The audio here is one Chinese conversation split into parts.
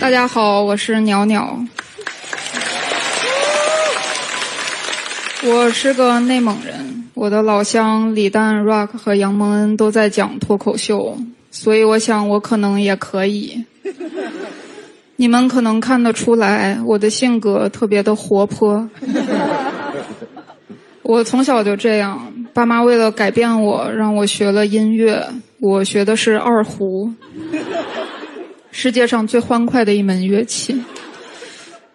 大家好，我是鸟鸟。我是个内蒙人，我的老乡李诞、Rock 和杨蒙恩都在讲脱口秀，所以我想我可能也可以。你们可能看得出来，我的性格特别的活泼。我从小就这样，爸妈为了改变我，让我学了音乐。我学的是二胡，世界上最欢快的一门乐器。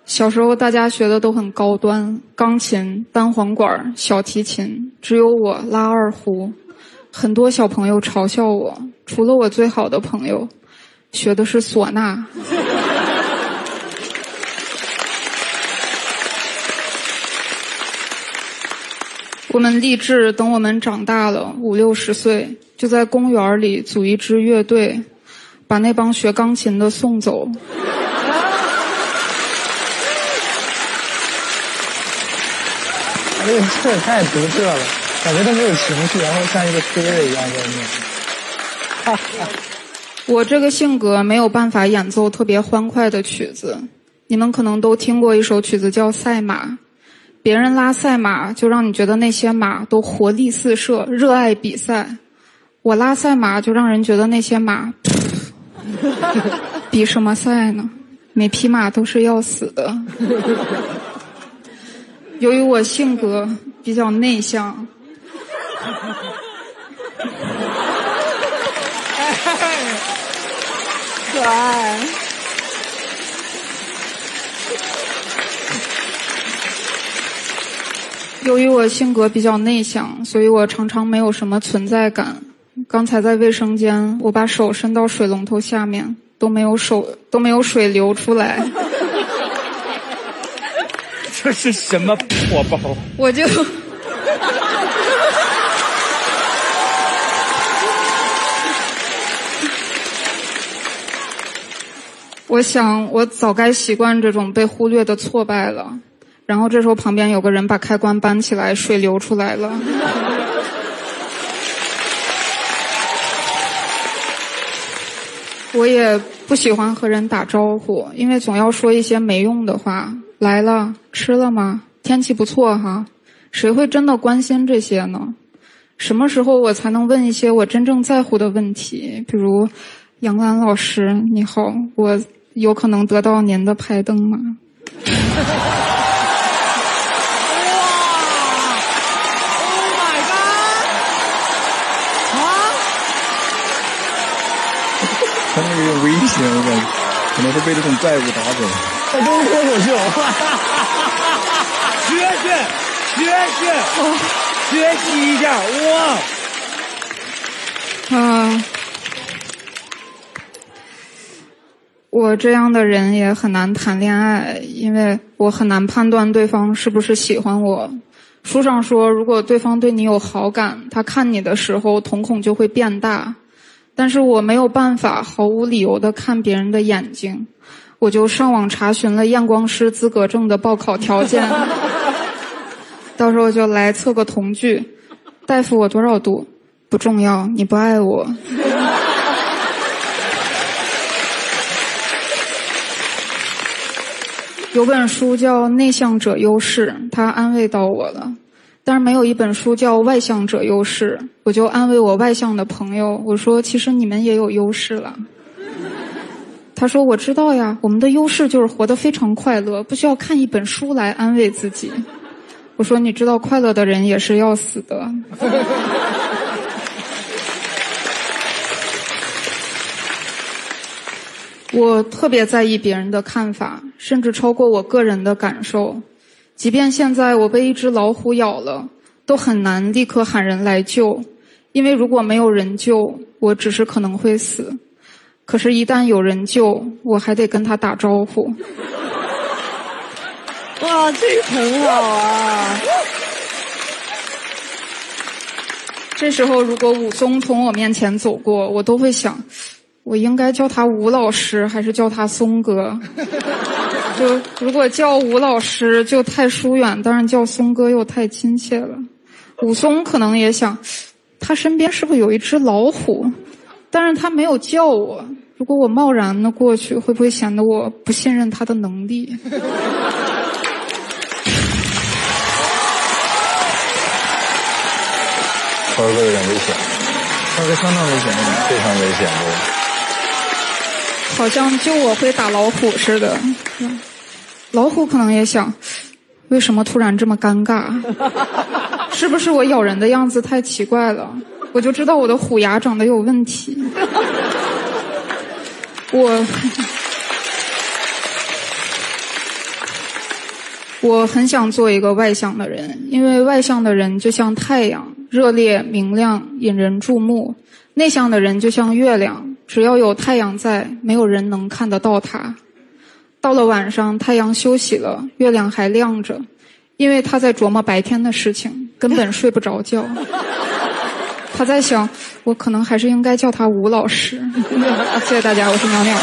小时候大家学的都很高端，钢琴、单簧管、小提琴，只有我拉二胡。很多小朋友嘲笑我，除了我最好的朋友，学的是唢呐。我们立志，等我们长大了五六十岁，就在公园里组一支乐队，把那帮学钢琴的送走。这个这也太独特了，感觉都没有情绪，然后像一个推了一样在念。我这个性格没有办法演奏特别欢快的曲子，你们可能都听过一首曲子叫《赛马》，别人拉赛马就让你觉得那些马都活力四射、热爱比赛，我拉赛马就让人觉得那些马，比什么赛呢？每匹马都是要死的。由于我性格比较内向，可爱。由于我性格比较内向，所以我常常没有什么存在感。刚才在卫生间，我把手伸到水龙头下面，都没有手都没有水流出来。这是什么破包？我就，我想我早该习惯这种被忽略的挫败了。然后这时候旁边有个人把开关搬起来，水流出来了。我也不喜欢和人打招呼，因为总要说一些没用的话。来了，吃了吗？天气不错哈。谁会真的关心这些呢？什么时候我才能问一些我真正在乎的问题？比如，杨澜老师，你好，我有可能得到您的拍灯吗？他那个危险，我感觉可能会被这种怪物打走。在东脱口秀，学学学学学习一下哇！啊，我这样的人也很难谈恋爱，因为我很难判断对方是不是喜欢我。书上说，如果对方对你有好感，他看你的时候瞳孔就会变大。但是我没有办法毫无理由的看别人的眼睛，我就上网查询了验光师资格证的报考条件，到时候就来测个瞳距。大夫，我多少度？不重要，你不爱我。有本书叫《内向者优势》，它安慰到我了。但是没有一本书叫《外向者优势》，我就安慰我外向的朋友，我说：“其实你们也有优势了。”他说：“我知道呀，我们的优势就是活得非常快乐，不需要看一本书来安慰自己。”我说：“你知道，快乐的人也是要死的。”我特别在意别人的看法，甚至超过我个人的感受。即便现在我被一只老虎咬了，都很难立刻喊人来救，因为如果没有人救，我只是可能会死。可是，一旦有人救，我还得跟他打招呼。哇，这个很好啊！这时候，如果武松从我面前走过，我都会想，我应该叫他吴老师，还是叫他松哥？就如果叫吴老师就太疏远，但是叫松哥又太亲切了。武松可能也想，他身边是不是有一只老虎？但是他没有叫我，如果我贸然的过去，会不会显得我不信任他的能力？超哥有点危险，超哥相当危险，非常危险的。好像就我会打老虎似的。老虎可能也想，为什么突然这么尴尬？是不是我咬人的样子太奇怪了？我就知道我的虎牙长得有问题。我我很想做一个外向的人，因为外向的人就像太阳，热烈明亮，引人注目；内向的人就像月亮，只要有太阳在，没有人能看得到它。到了晚上，太阳休息了，月亮还亮着，因为他在琢磨白天的事情，根本睡不着觉。他在想，我可能还是应该叫他吴老师。谢谢大家，我是苗苗。